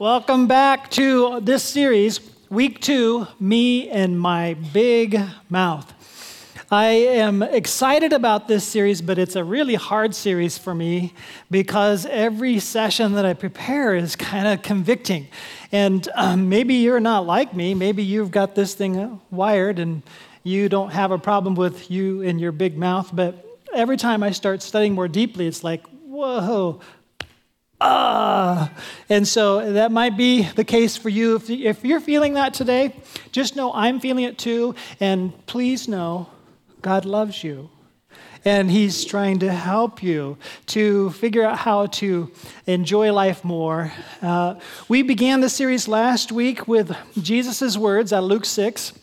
Welcome back to this series, week two Me and My Big Mouth. I am excited about this series, but it's a really hard series for me because every session that I prepare is kind of convicting. And um, maybe you're not like me. Maybe you've got this thing wired and you don't have a problem with you and your big mouth. But every time I start studying more deeply, it's like, whoa, ah. And so that might be the case for you. If, if you're feeling that today, just know I'm feeling it too. And please know God loves you. And He's trying to help you to figure out how to enjoy life more. Uh, we began the series last week with Jesus' words at Luke 6.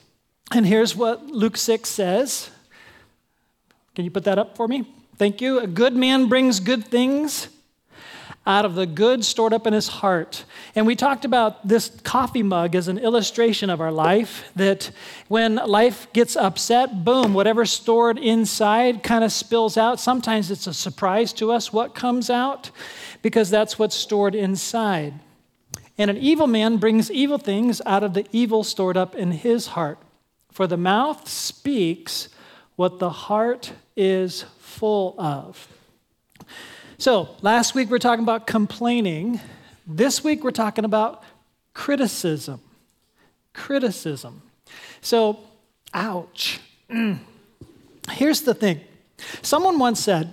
And here's what Luke 6 says. Can you put that up for me? Thank you. A good man brings good things out of the good stored up in his heart. And we talked about this coffee mug as an illustration of our life that when life gets upset, boom, whatever's stored inside kind of spills out. Sometimes it's a surprise to us what comes out because that's what's stored inside. And an evil man brings evil things out of the evil stored up in his heart. For the mouth speaks what the heart is full of. So, last week we are talking about complaining. This week we're talking about criticism. Criticism. So, ouch. Mm. Here's the thing someone once said,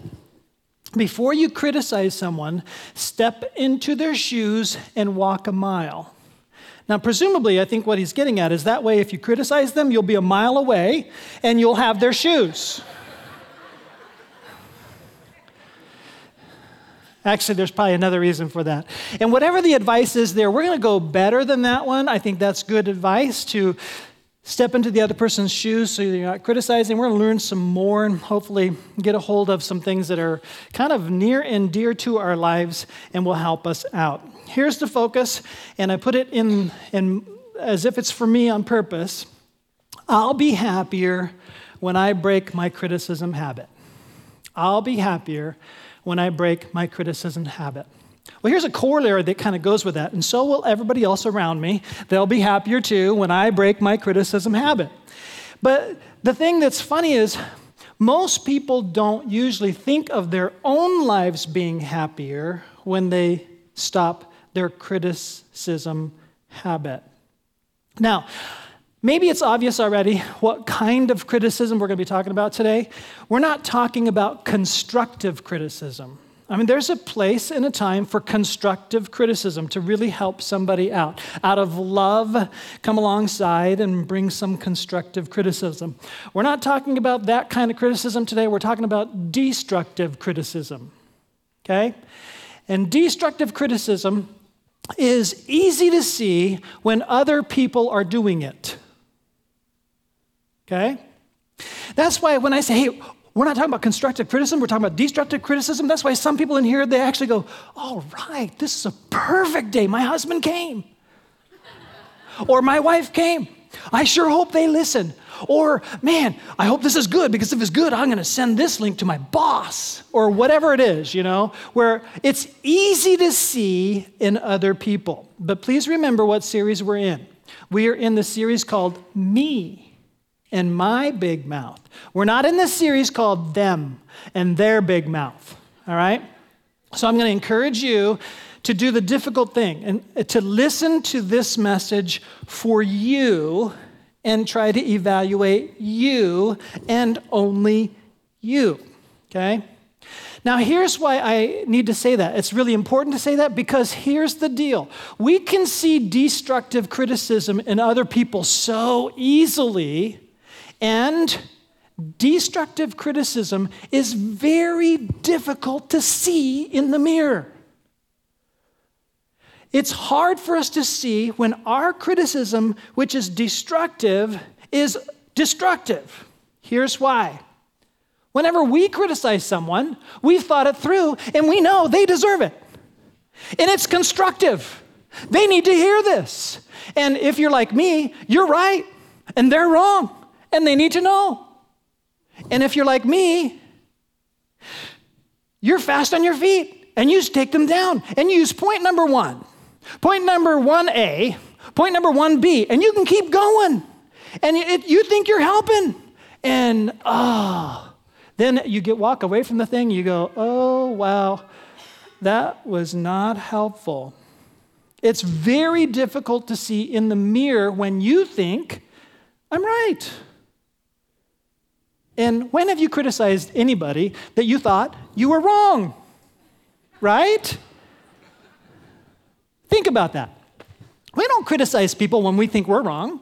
before you criticize someone, step into their shoes and walk a mile. Now, presumably, I think what he's getting at is that way, if you criticize them, you'll be a mile away and you'll have their shoes. Actually, there's probably another reason for that. And whatever the advice is there, we're going to go better than that one. I think that's good advice to step into the other person's shoes so you're not criticizing. We're going to learn some more and hopefully get a hold of some things that are kind of near and dear to our lives and will help us out. Here's the focus, and I put it in, in as if it's for me on purpose. I'll be happier when I break my criticism habit. I'll be happier when I break my criticism habit. Well, here's a corollary that kind of goes with that, and so will everybody else around me. They'll be happier too when I break my criticism habit. But the thing that's funny is, most people don't usually think of their own lives being happier when they stop their criticism habit. Now, Maybe it's obvious already what kind of criticism we're going to be talking about today. We're not talking about constructive criticism. I mean, there's a place and a time for constructive criticism to really help somebody out. Out of love, come alongside and bring some constructive criticism. We're not talking about that kind of criticism today. We're talking about destructive criticism. Okay? And destructive criticism is easy to see when other people are doing it. Okay? That's why when I say, hey, we're not talking about constructive criticism, we're talking about destructive criticism. That's why some people in here, they actually go, all right, this is a perfect day. My husband came. or my wife came. I sure hope they listen. Or, man, I hope this is good because if it's good, I'm going to send this link to my boss. Or whatever it is, you know, where it's easy to see in other people. But please remember what series we're in. We are in the series called Me and my big mouth. We're not in this series called Them and Their Big Mouth, all right? So I'm going to encourage you to do the difficult thing and uh, to listen to this message for you and try to evaluate you and only you, okay? Now, here's why I need to say that. It's really important to say that because here's the deal. We can see destructive criticism in other people so easily and destructive criticism is very difficult to see in the mirror. It's hard for us to see when our criticism, which is destructive, is destructive. Here's why. Whenever we criticize someone, we've thought it through and we know they deserve it. And it's constructive. They need to hear this. And if you're like me, you're right and they're wrong and they need to know. And if you're like me, you're fast on your feet and you take them down and you use point number one. Point number 1A, point number 1B, and you can keep going. And it, you think you're helping. And oh, then you get walk away from the thing, you go, "Oh, wow. That was not helpful." It's very difficult to see in the mirror when you think, I'm right. And when have you criticized anybody that you thought you were wrong? Right? Think about that. We don't criticize people when we think we're wrong,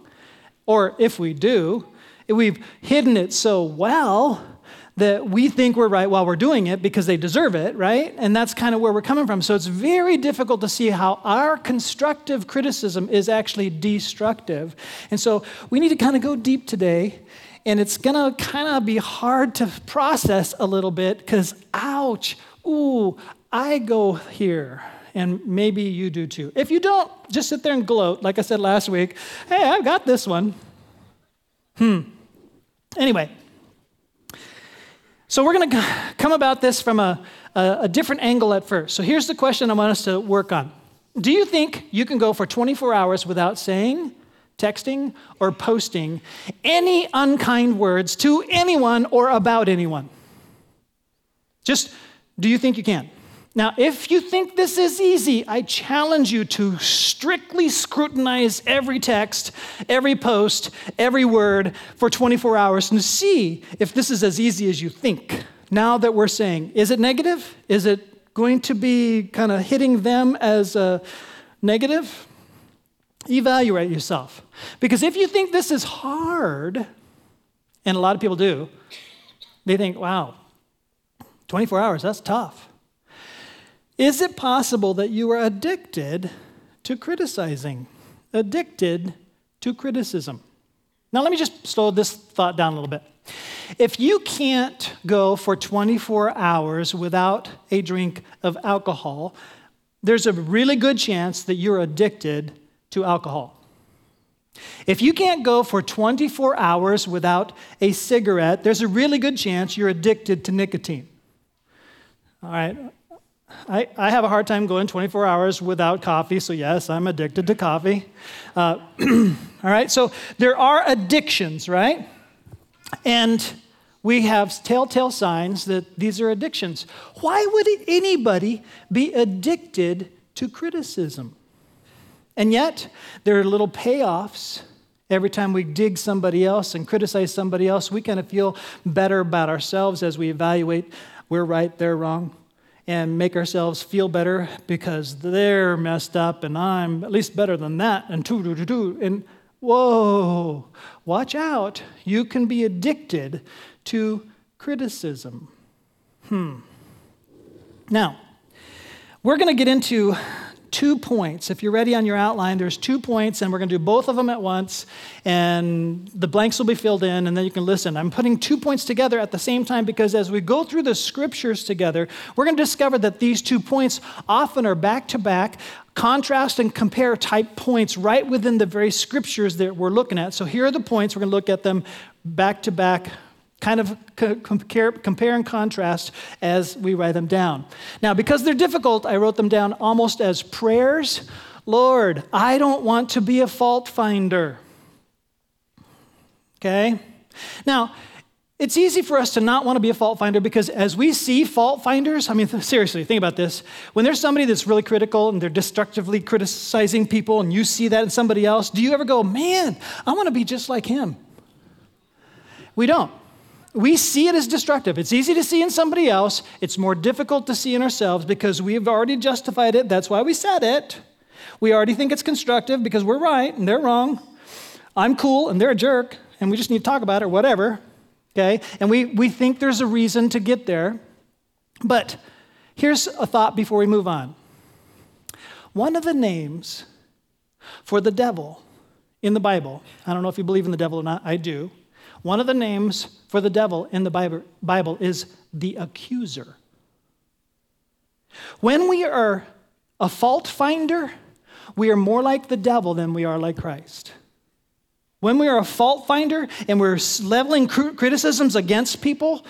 or if we do, we've hidden it so well that we think we're right while we're doing it because they deserve it, right? And that's kind of where we're coming from. So it's very difficult to see how our constructive criticism is actually destructive. And so we need to kind of go deep today. And it's to kind of be hard to process a little bit because, ouch, ooh, I go here. And maybe you do too. If you don't, just sit there and gloat, like I said last week. Hey, I've got this one. Hmm. Anyway, so we're going to come about this from a, a, a, different angle at first. So here's the question I want us to work on Do you think you can go for 24 hours without saying, texting, or posting any unkind words to anyone or about anyone? Just do you think you can? Now, if you think this is easy, I challenge you to strictly scrutinize every text, every post, every word for 24 hours and see if this is as easy as you think. Now that we're saying, is it negative? Is it going to be kind of hitting them as a negative? Evaluate yourself. Because if you think this is hard, and a lot of people do, they think, wow, 24 hours, that's tough. Is it possible that you are addicted to criticizing? Addicted to criticism. Now, let me just slow this thought down a little bit. If you can't go for 24 hours without a drink of alcohol, there's a really good chance that you're addicted to alcohol. If you can't go for 24 hours without a cigarette, there's a really good chance you're addicted to nicotine. All right, I, I have a hard time going 24 hours without coffee, so yes, I'm addicted to coffee. Uh, all right, so there are addictions, right? And we have telltale signs that these are addictions. Why would anybody be addicted to criticism? And yet, there are little payoffs. Every time we dig somebody else and criticize somebody else, we kind of feel better about ourselves as we evaluate we're right, they're wrong and make ourselves feel better because they're messed up and I'm at least better than that and two do do do and whoa watch out. You can be addicted to criticism. Hmm. Now we're going to get into two points. If you're ready on your outline, there's two points, and we're going to do both of them at once, and the blanks will be filled in, and then you can listen. I'm putting two points together at the same time because as we go through the scriptures together, we're going to discover that these two points often are back to back, contrast and compare type points right within the very scriptures that we're looking at. So here are the points. We're going to look at them back to back kind of compare, compare and contrast as we write them down. Now, because they're difficult, I wrote them down almost as prayers. Lord, I don't want to be a fault finder. Okay? Now, it's easy for us to not want to be a fault finder because as we see fault finders, I mean, seriously, think about this. When there's somebody that's really critical and they're destructively criticizing people and you see that in somebody else, do you ever go, man, I want to be just like him? We don't we see it as destructive. It's easy to see in somebody else, it's more difficult to see in ourselves because we've already justified it. That's why we said it. We already think it's constructive because we're right and they're wrong. I'm cool and they're a jerk, and we just need to talk about it or whatever. Okay? And we, we think there's a reason to get there. But here's a thought before we move on. One of the names for the devil in the Bible, I don't know if you believe in the devil or not, I do. One of the names for the devil in the Bible is the accuser. When we are a fault finder, we are more like the devil than we are like Christ. When we are a fault finder and we're leveling criticisms against people,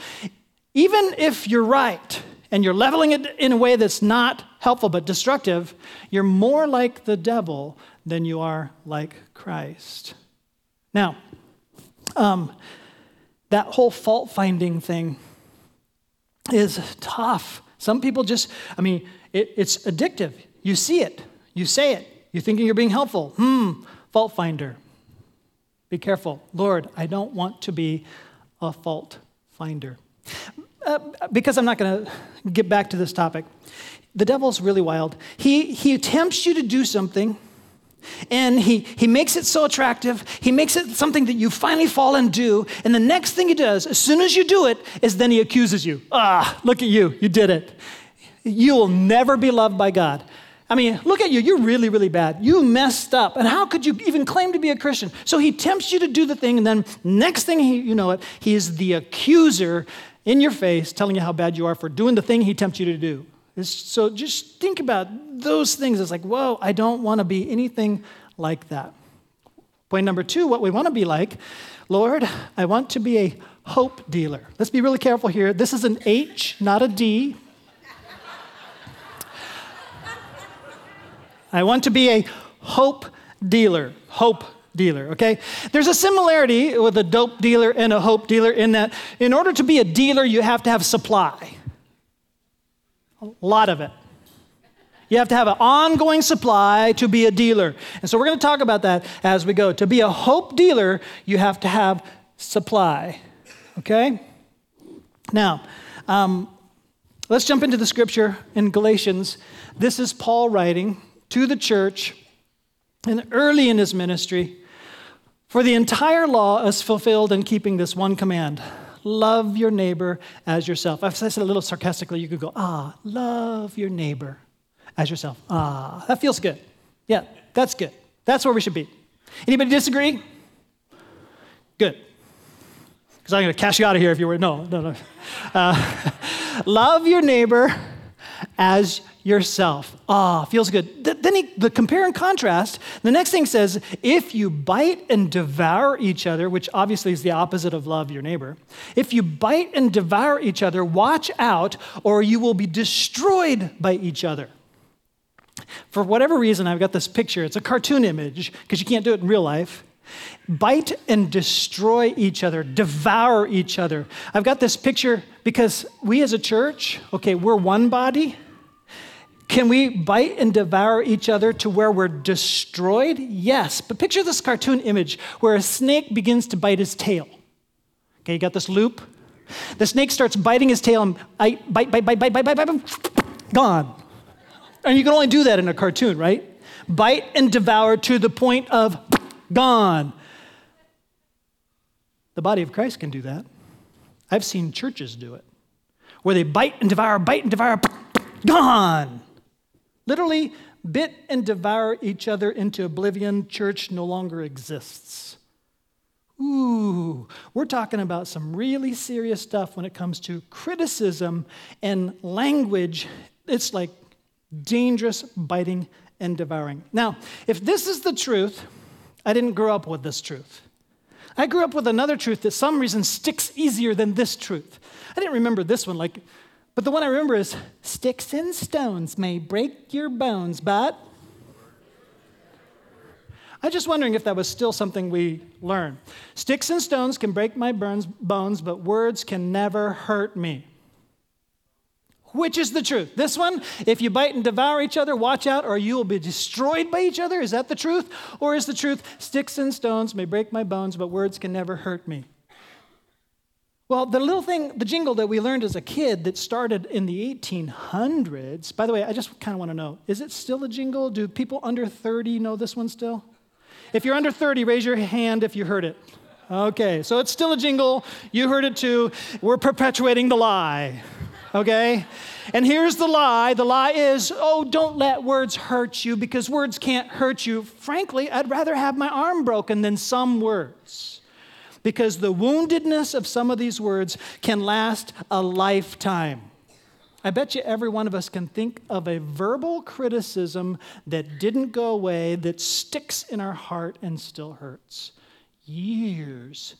even if you're right and you're leveling it in a way that's not helpful but destructive, you're more like the devil than you are like Christ. Now, um, that whole fault finding thing is tough. Some people just, I mean, it, it's addictive. You see it, you say it, you're thinking you're being helpful. Hmm, fault finder. Be careful. Lord, I don't want to be a fault finder. Uh, because I'm not going to get back to this topic, the devil's really wild. He, he tempts you to do something, and he, he makes it so attractive. He makes it something that you finally fall and do. And the next thing he does, as soon as you do it, is then he accuses you. Ah, look at you. You did it. You will never be loved by God. I mean, look at you. You're really, really bad. You messed up. And how could you even claim to be a Christian? So he tempts you to do the thing, and then next thing he, you know it, he is the accuser in your face telling you how bad you are for doing the thing he tempts you to do. It's, so just think about those things. It's like, whoa, I don't want to be anything like that. Point number two, what we want to be like, Lord, I want to be a hope dealer. Let's be really careful here. This is an H, not a D. I want to be a hope dealer. Hope dealer, okay? There's a similarity with a dope dealer and a hope dealer in that in order to be a dealer, you have to have supply. A lot of it. You have to have an ongoing supply to be a dealer. And so we're going to talk about that as we go. To be a hope dealer, you have to have supply, okay? Now, um, let's jump into the scripture in Galatians. This is Paul writing to the church and early in his ministry. For the entire law is fulfilled in keeping this one command love your neighbor as yourself. I've said it a little sarcastically. You could go, ah, love your neighbor as yourself. Ah, that feels good. Yeah, that's good. That's where we should be. Anybody disagree? Good. Because I'm going to cash you out of here if you were. No, no, no. Uh, love your neighbor as yourself. Ah, feels good. Th- then he, the compare and contrast, the next thing says, if you bite and devour each other, which obviously is the opposite of love your neighbor, if you bite and devour each other, watch out, or you will be destroyed by each other. For whatever reason, I've got this picture. It's a cartoon image because you can't do it in real life. Bite and destroy each other, devour each other. I've got this picture because we as a church, okay, we're one body, can we bite and devour each other to where we're destroyed? Yes. But picture this cartoon image where a snake begins to bite his tail. Okay, you got this loop? The snake starts biting his tail and bite, bite, bite, bite, bite, bite, bite, bite, gone. And you can only do that in a cartoon, right? Bite and devour to the point of gone. The body of Christ can do that. I've seen churches do it, where they bite and devour, bite and devour, gone. Literally, bit and devour each other into oblivion. Church no longer exists. Ooh, we're talking about some really serious stuff when it comes to criticism and language. It's like dangerous biting and devouring. Now, if this is the truth, I didn't grow up with this truth. I grew up with another truth that some reason sticks easier than this truth. I didn't remember this one like but the one I remember is sticks and stones may break your bones, but. I'm just wondering if that was still something we learn. Sticks and stones can break my burns, bones, but words can never hurt me. Which is the truth? This one, if you bite and devour each other, watch out, or you will be destroyed by each other. Is that the truth? Or is the truth, sticks and stones may break my bones, but words can never hurt me? Well, the little thing, the jingle that we learned as a kid that started in the 1800s, by the way, I just kind of want to know is it still a jingle? Do people under 30 know this one still? If you're under 30, raise your hand if you heard it. Okay, so it's still a jingle. You heard it too. We're perpetuating the lie. Okay? And here's the lie the lie is, oh, don't let words hurt you because words can't hurt you. Frankly, I'd rather have my arm broken than some words because the woundedness of some of these words can last a lifetime. I bet you every one of us can think of a verbal criticism that didn't go away, that sticks in our heart and still hurts years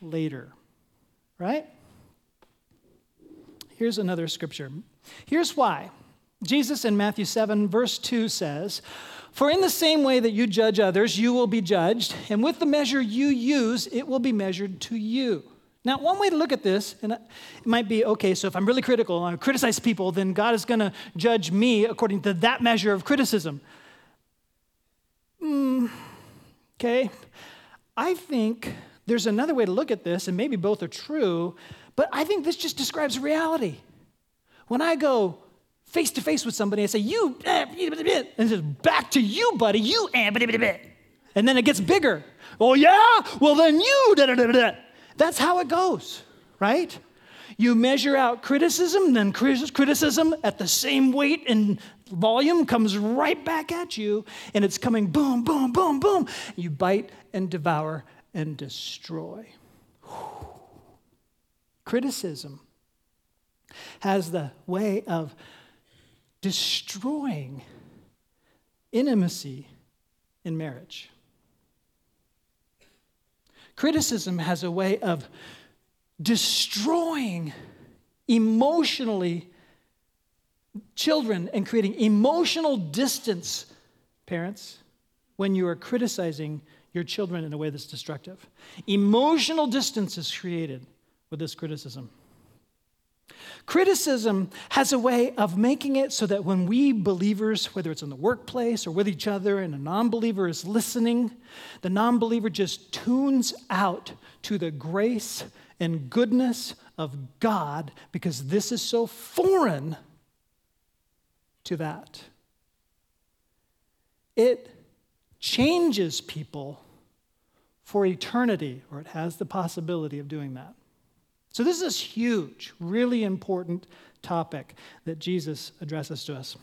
later. Right? Here's another scripture Here's why. Jesus in Matthew 7, verse 2 says, For in the same way that you judge others, you will be judged, and with the measure you use, it will be measured to you. Now, one way to look at this, and it might be okay, so if I'm really critical and I criticize people, then God is going to judge me according to that measure of criticism. Mm, okay. I think there's another way to look at this, and maybe both are true, but I think this just describes reality. When I go face to face with somebody, I say, You, eh, eh, eh, eh and it says, Back to you, buddy, you, eh, and then it gets bigger. Oh, yeah? Well, then you. That's how it goes, right? You measure out criticism, then criticism at the same weight and volume comes right back at you, and it's coming boom, boom, boom, boom. You bite and devour and destroy. Criticism has the way of destroying intimacy in marriage. Criticism has a way of destroying emotionally children and creating emotional distance, parents, when you are criticizing your children in a way that's destructive. Emotional distance is created with this criticism. Criticism has a way of making it so that when we believers, whether it's in the workplace or with each other, and a non believer is listening, the non believer just tunes out to the grace and goodness of God because this is so foreign to that. It changes people for eternity, or it has the possibility of doing that. So, this is huge, really important topic that Jesus addresses to us.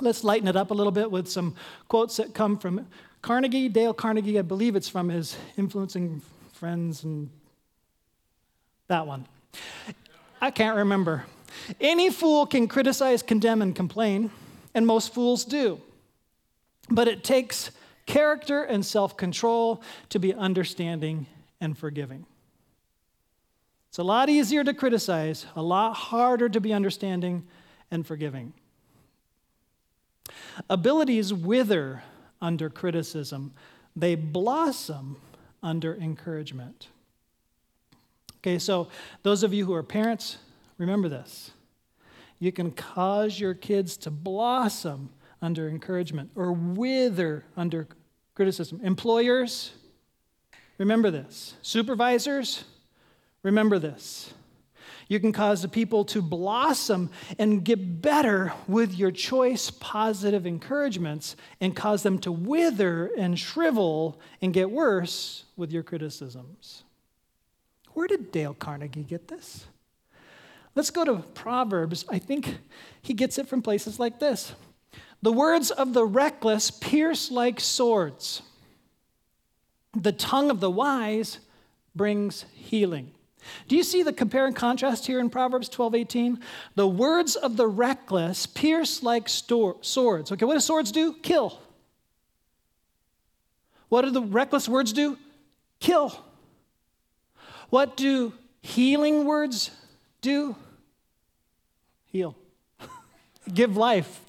Let's lighten it up a little bit with some quotes that come from Carnegie, Dale Carnegie. I believe it's from his Influencing Friends and that one. I can't remember. Any fool can criticize, condemn, and complain, and most fools do. But it takes character and self control to be understanding and forgiving. It's a lot easier to criticize, a lot harder to be understanding and forgiving. Abilities wither under criticism, they blossom under encouragement. Okay, so those of you who are parents, remember this. You can cause your kids to blossom under encouragement or wither under criticism. Employers, remember this. Supervisors, Remember this. You can cause the people to blossom and get better with your choice positive encouragements and cause them to wither and shrivel and get worse with your criticisms. Where did Dale Carnegie get this? Let's go to Proverbs. I think he gets it from places like this The words of the reckless pierce like swords, the tongue of the wise brings healing. Do you see the compare and contrast here in Proverbs 12 18? The words of the reckless pierce like swords. Okay, what do swords do? Kill. What do the reckless words do? Kill. What do healing words do? Heal. Give life.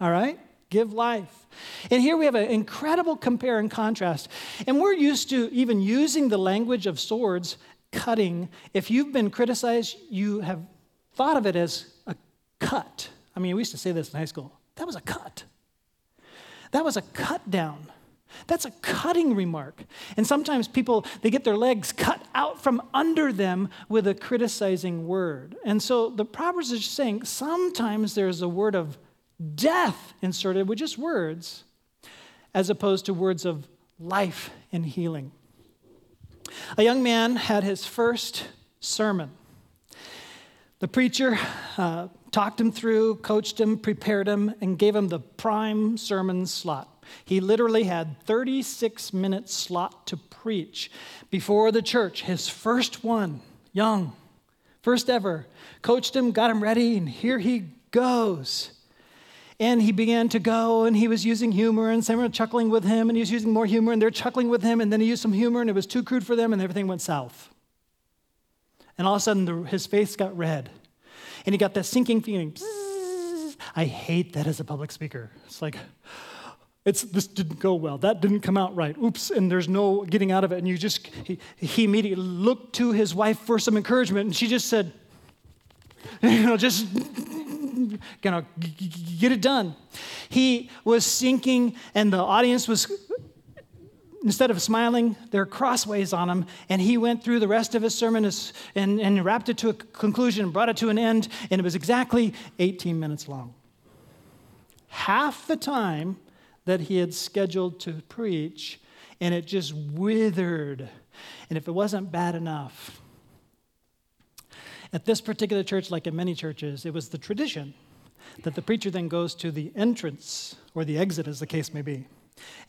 All right? Give life. And here we have an incredible compare and contrast. And we're used to even using the language of swords cutting. If you've been criticized, you have thought of it as a cut. I mean, we used to say this in high school. That was a cut. That was a cut down. That's a cutting remark. And sometimes people, they get their legs cut out from under them with a criticizing word. And so the Proverbs is saying sometimes there's a word of death inserted with just words, as opposed to words of life and healing. A young man had his first sermon. The preacher uh, talked him through, coached him, prepared him, and gave him the prime sermon slot. He literally had 36 minute slot to preach before the church, his first one, young, first ever. Coached him, got him ready, and here he goes. And he began to go, and he was using humor, and some were chuckling with him, and he was using more humor, and they're chuckling with him, and then he used some humor, and it was too crude for them, and everything went south. And all of a sudden, the, his face got red. and he got that sinking feeling. I hate that as a public speaker. It's like, it's, this didn't go well. That didn't come out right. Oops, and there's no getting out of it. And you just, he, he immediately looked to his wife for some encouragement, and she just said, you know, just, know, get it done. He was sinking, and the audience was instead of smiling, they're crossways on him. And he went through the rest of his sermon and, and wrapped it to a conclusion and brought it to an end. And it was exactly 18 minutes long. Half the time that he had scheduled to preach, and it just withered. And if it wasn't bad enough, at this particular church, like in many churches, it was the tradition that the preacher then goes to the entrance or the exit, as the case may be,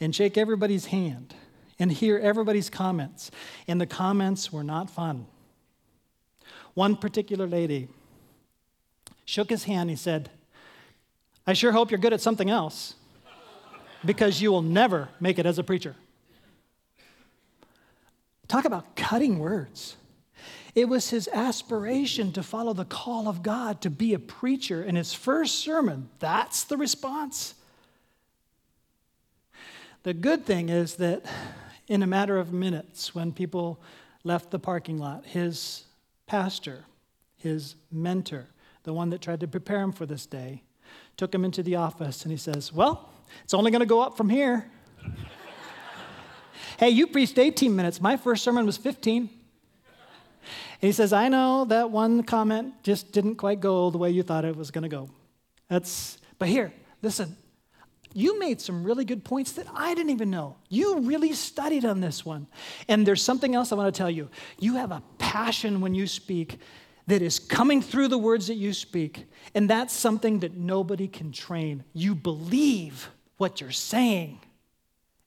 and shake everybody's hand and hear everybody's comments. And the comments were not fun. One particular lady shook his hand. He said, I sure hope you're good at something else because you will never make it as a preacher. Talk about cutting words. It was his aspiration to follow the call of God to be a preacher. In his first sermon, that's the response. The good thing is that in a matter of minutes, when people left the parking lot, his pastor, his mentor, the one that tried to prepare him for this day, took him into the office and he says, Well, it's only going to go up from here. hey, you preached 18 minutes. My first sermon was 15. And he says, I know that one comment just didn't quite go the way you thought it was going to go. That's, but here, listen, you made some really good points that I didn't even know. You really studied on this one. And there's something else I want to tell you. You have a passion when you speak that is coming through the words that you speak. And that's something that nobody can train. You believe what you're saying.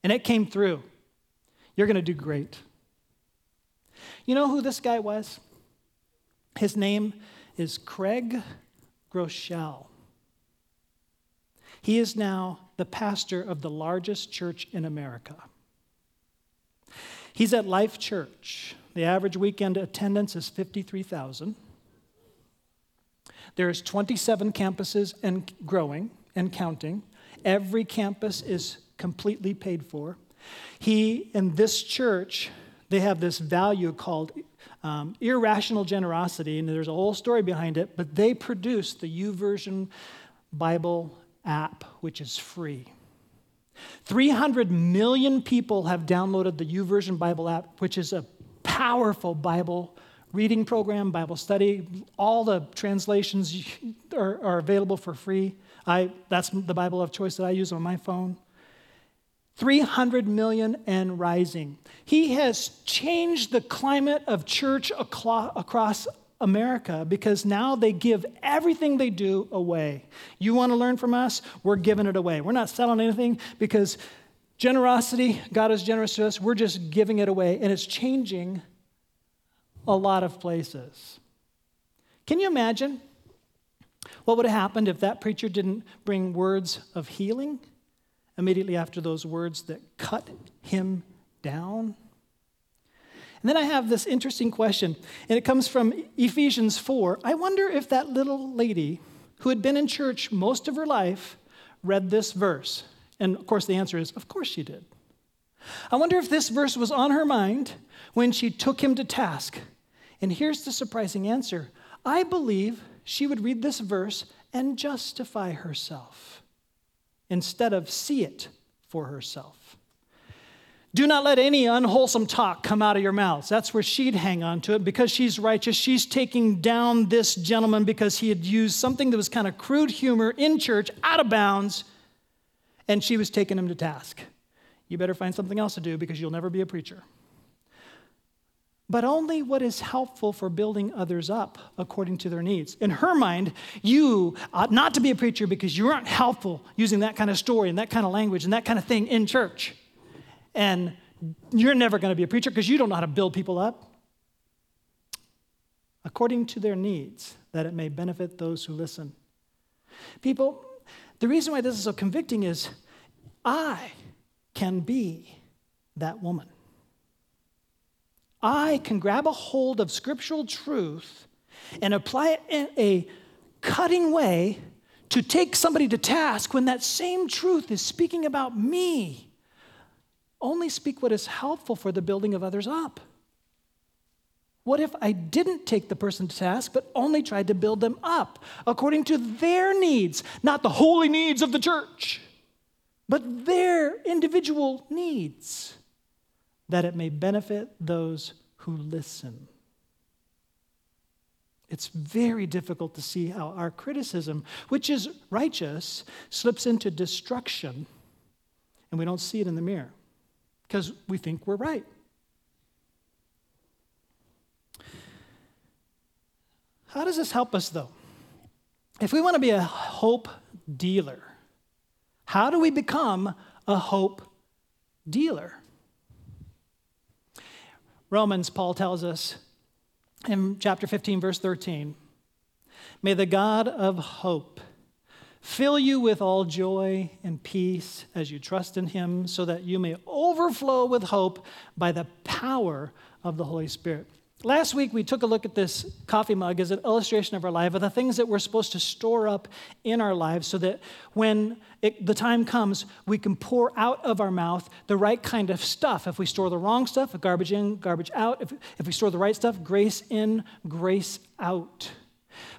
And it came through. You're going to do great. You know who this guy was? His name is Craig Groeschel. He is now the pastor of the largest church in America. He's at Life Church. The average weekend attendance is 53,000. There's 27 campuses and growing and counting. Every campus is completely paid for. He and this church, they have this value called um, irrational generosity, and there's a whole story behind it, but they produce the YouVersion Bible app, which is free. 300 million people have downloaded the YouVersion Bible app, which is a powerful Bible reading program, Bible study. All the translations are, are available for free. I, that's the Bible of choice that I use on my phone. 300 million and rising. He has changed the climate of church across America because now they give everything they do away. You want to learn from us? We're giving it away. We're not selling anything because generosity, God is generous to us. We're just giving it away, and it's changing a lot of places. Can you imagine what would have happened if that preacher didn't bring words of healing immediately after those words that cut him down? And then I have this interesting question, and it comes from Ephesians 4. I wonder if that little lady who had been in church most of her life read this verse. And of course, the answer is, of course she did. I wonder if this verse was on her mind when she took him to task. And here's the surprising answer I believe she would read this verse and justify herself instead of see it for herself. Do not let any unwholesome talk come out of your mouths. That's where she'd hang on to it. Because she's righteous, she's taking down this gentleman because he had used something that was kind of crude humor in church, out of bounds, and she was taking him to task. You better find something else to do because you'll never be a preacher. But only what is helpful for building others up according to their needs. In her mind, you ought not to be a preacher because you aren't helpful using that kind of story and that kind of language and that kind of thing in church and you're never going to be a preacher because you don't know how to build people up. According to their needs, that it may benefit those who listen. People, the reason why this is so convicting is I can be that woman. I can grab a hold of scriptural truth and apply it in a cutting way to take somebody to task when that same truth is speaking about me. Only speak what is helpful for the building of others up. What if I didn't take the person to task, but only tried to build them up according to their needs, not the holy needs of the church, but their individual needs, that it may benefit those who listen? It's very difficult to see how our criticism, which is righteous, slips into destruction and we don't see it in the mirror because we think we're right. How does this help us, though? If we want to be a hope dealer, how do we become a hope dealer? Romans, Paul tells us in chapter 15, verse 13 May the God of hope fill you with all joy and peace as you trust in him, so that you may overflow with hope by the power of the Holy Spirit. Last week, we took a look at this coffee mug as an illustration of our life, of the things that we're supposed to store up in our lives so that when it, the time comes, we can pour out of our mouth the right kind of stuff. If we store the wrong stuff, garbage in, garbage out. If, if we store the right stuff, grace in, grace out.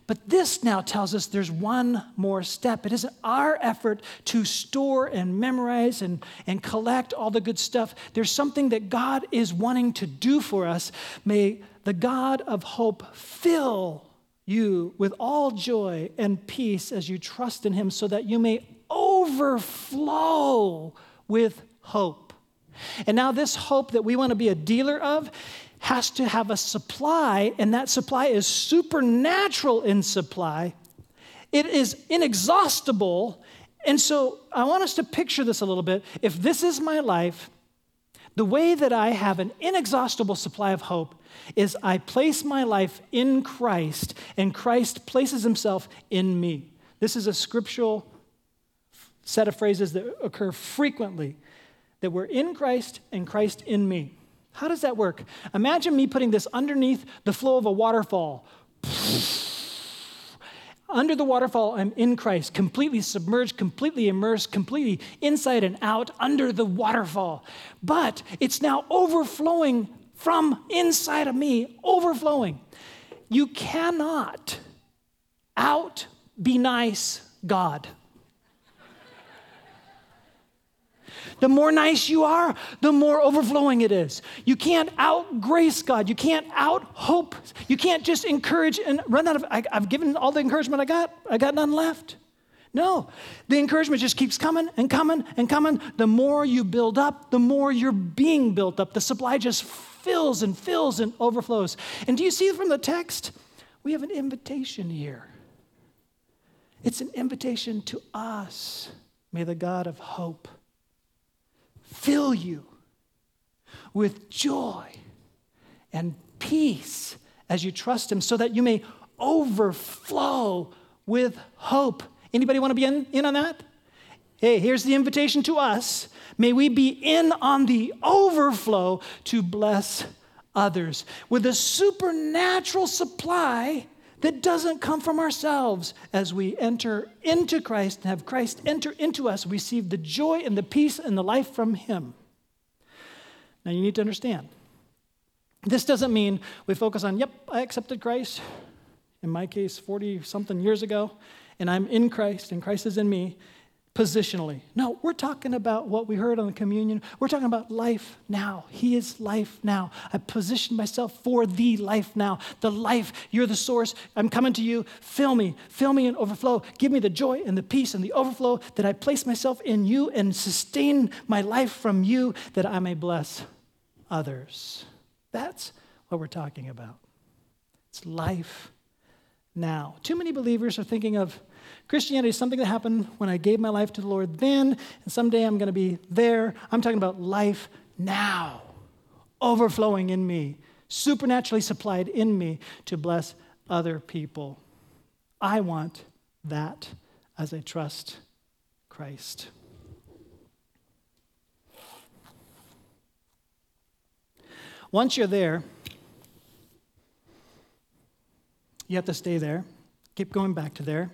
But this now tells us there's one more step. It isn't our effort to store and memorize and, and collect all the good stuff. There's something that God is wanting to do for us. May the God of hope fill you with all joy and peace as you trust in him, so that you may overflow with hope. And now, this hope that we want to be a dealer of has to have a supply, and that supply is supernatural in supply. It is inexhaustible. And so, I want us to picture this a little bit. If this is my life, the way that I have an inexhaustible supply of hope is I place my life in Christ, and Christ places himself in me. This is a scriptural set of phrases that occur frequently that we're in Christ and Christ in me. How does that work? Imagine me putting this underneath the flow of a waterfall. Under the waterfall, I'm in Christ, completely submerged, completely immersed, completely inside and out under the waterfall. But it's now overflowing from inside of me, overflowing. You cannot out be nice God. The more nice you are, the more overflowing it is. You can't out grace God. You can't out hope. You can't just encourage and run out of. I, have given all the encouragement I got. I got none left. No, the encouragement just keeps coming and coming and coming. The more you build up, the more you're being built up. The supply just fills and fills and overflows. And do you see from the text? We have an invitation here. It's an invitation to us. May the God of hope fill you with joy and peace as you trust him so that you may overflow with hope. Anybody want to be in, in on that? Hey, here's the invitation to us. May we be in on the overflow to bless others with a supernatural supply that doesn't come from ourselves. As we enter into Christ and have Christ enter into us, we receive the joy and the peace and the life from Him. Now, you need to understand this doesn't mean we focus on, yep, I accepted Christ. In my case, 40 something years ago, and I'm in Christ, and Christ is in me positionally. No, we're talking about what we heard on the communion. We're talking about life now. He is life now. I position myself for the life now. The life, you're the source. I'm coming to you. Fill me, fill me and overflow. Give me the joy and the peace and the overflow that I place myself in you and sustain my life from you that I may bless others. That's what we're talking about. It's life now. Too many believers are thinking of Christianity is something that happened when I gave my life to the Lord then, and someday I'm going to be there. I'm talking about life now, overflowing in me, supernaturally supplied in me to bless other people. I want that as I trust Christ. Once you're there, you have to stay there keep going back to there,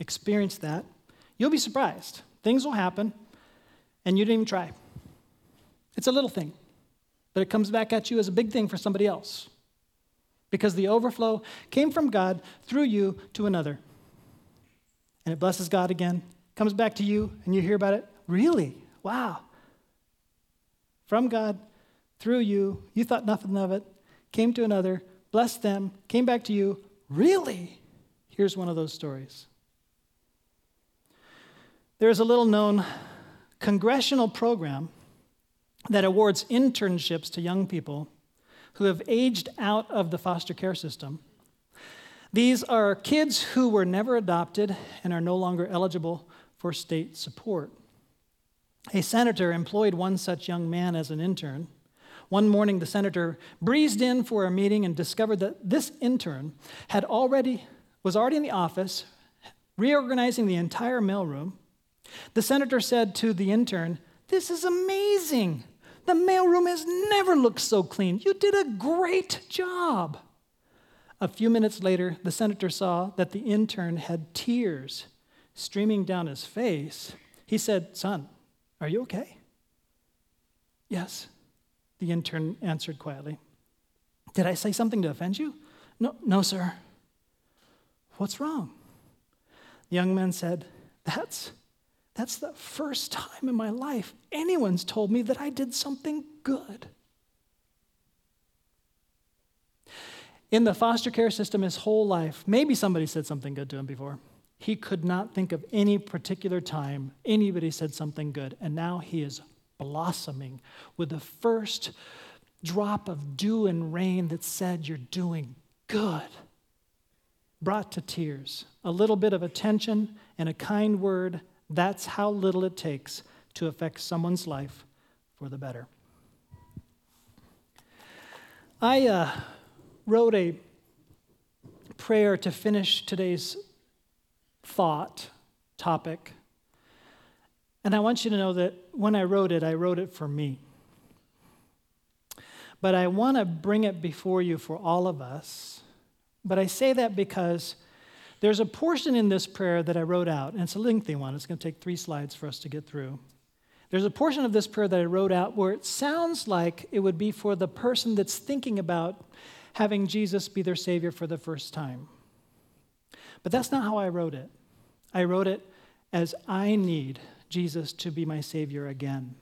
experience that, you'll be surprised. Things will happen, and you didn't even try. It's a little thing, but it comes back at you as a big thing for somebody else because the overflow came from God through you to another. And it blesses God again, comes back to you, and you hear about it. Really? Wow. From God, through you, you thought nothing of it, came to another, blessed them, came back to you. Really? Here's one of those stories. There's a little known congressional program that awards internships to young people who have aged out of the foster care system. These are kids who were never adopted and are no longer eligible for state support. A senator employed one such young man as an intern. One morning, the senator breezed in for a meeting and discovered that this intern had already, was already in the office, reorganizing the entire mailroom. The senator said to the intern, This is amazing. The mailroom has never looked so clean. You did a great job. A few minutes later, the senator saw that the intern had tears streaming down his face. He said, Son, are you okay? Yes, the intern answered quietly. Did I say something to offend you? No, no, sir. What's wrong? The young man said, That's that's the first time in my life anyone's told me that I did something good. In the foster care system, his whole life, maybe somebody said something good to him before. He could not think of any particular time anybody said something good. And now he is blossoming with the first drop of dew and rain that said, You're doing good. Brought to tears. A little bit of attention and a kind word that's how little it takes to affect someone's life for the better. I uh, wrote a prayer to finish today's thought topic. And I want you to know that when I wrote it, I wrote it for me. But I want to bring it before you for all of us. But I say that because there's a portion in this prayer that I wrote out, and it's a lengthy one. It's going to take three slides for us to get through. There's a portion of this prayer that I wrote out where it sounds like it would be for the person that's thinking about having Jesus be their Savior for the first time. But that's not how I wrote it. I wrote it as I need Jesus to be my Savior again.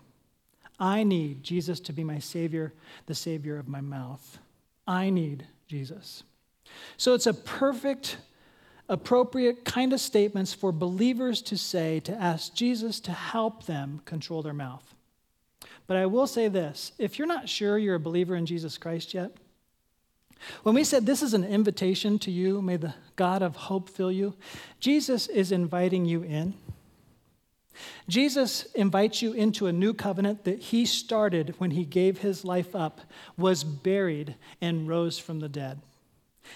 I need Jesus to be my Savior, the Savior of my mouth. I need Jesus. So it's a perfect appropriate kind of statements for believers to say to ask Jesus to help them control their mouth. But I will say this if you're not sure you're a believer in Jesus Christ yet, when we said this is an invitation to you, may the God of hope fill you, Jesus is inviting you in. Jesus invites you into a new covenant that he started when he gave his life up, was buried, and rose from the dead.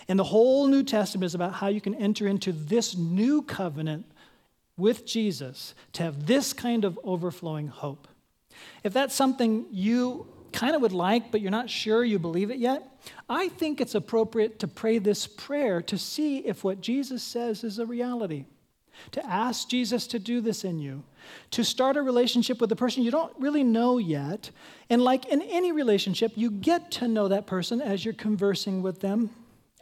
And the whole New Testament is about how you can enter into this new covenant with Jesus to have this kind of overflowing hope. If that's something you kind of would like, but you're not sure you believe it yet, I think it's appropriate to pray this prayer to see if what Jesus says is a reality. To ask Jesus to do this in you, to start a relationship with a person you don't really know yet. And like in any relationship, you get to know that person as you're conversing with them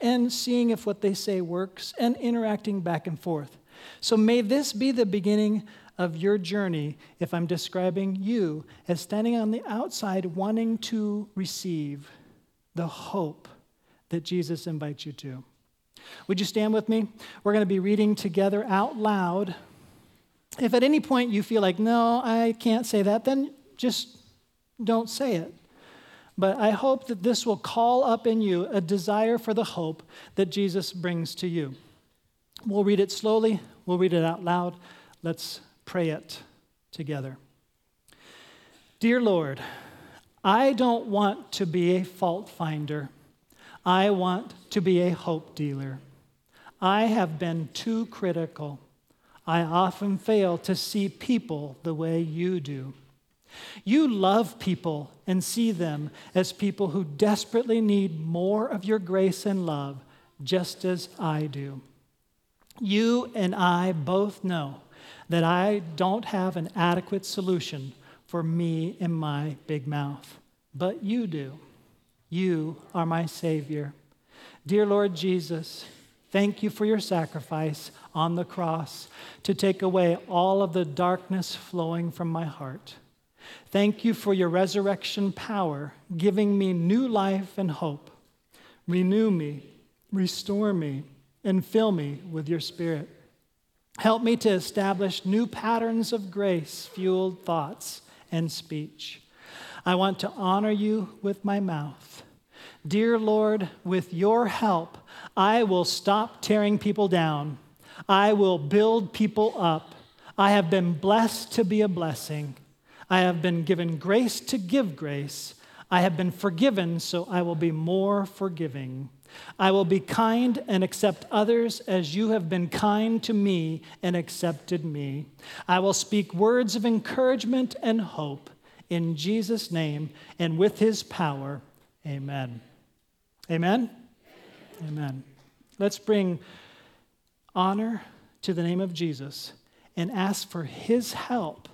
and seeing if what they say works and interacting back and forth. So may this be the beginning of your journey if I'm describing you as standing on the outside wanting to receive the hope that Jesus invites you to. Would you stand with me? We're going to be reading together out loud. If at any point you feel like, no, I can't say that, then just don't say it. But I hope that this will call up in you a desire for the hope that Jesus brings to you. We'll read it slowly, we'll read it out loud. Let's pray it together. Dear Lord, I don't want to be a fault finder. I want to be a hope dealer. I have been too critical. I often fail to see people the way you do. You love people and see them as people who desperately need more of your grace and love, just as I do. You and I both know that I don't have an adequate solution for me and my big mouth, but you do. You are my Savior. Dear Lord Jesus, thank you for your sacrifice on the cross to take away all of the darkness flowing from my heart. Thank you for your resurrection power, giving me new life and hope. Renew me, restore me, and fill me with your spirit. Help me to establish new patterns of grace fueled thoughts and speech. I want to honor you with my mouth. Dear Lord, with your help, I will stop tearing people down. I will build people up. I have been blessed to be a blessing. I have been given grace to give grace. I have been forgiven, so I will be more forgiving. I will be kind and accept others as you have been kind to me and accepted me. I will speak words of encouragement and hope in Jesus' name and with his power. Amen. Amen. Amen. Let's bring honor to the name of Jesus and ask for his help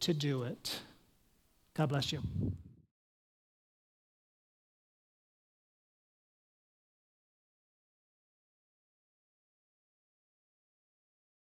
to do it. God bless you.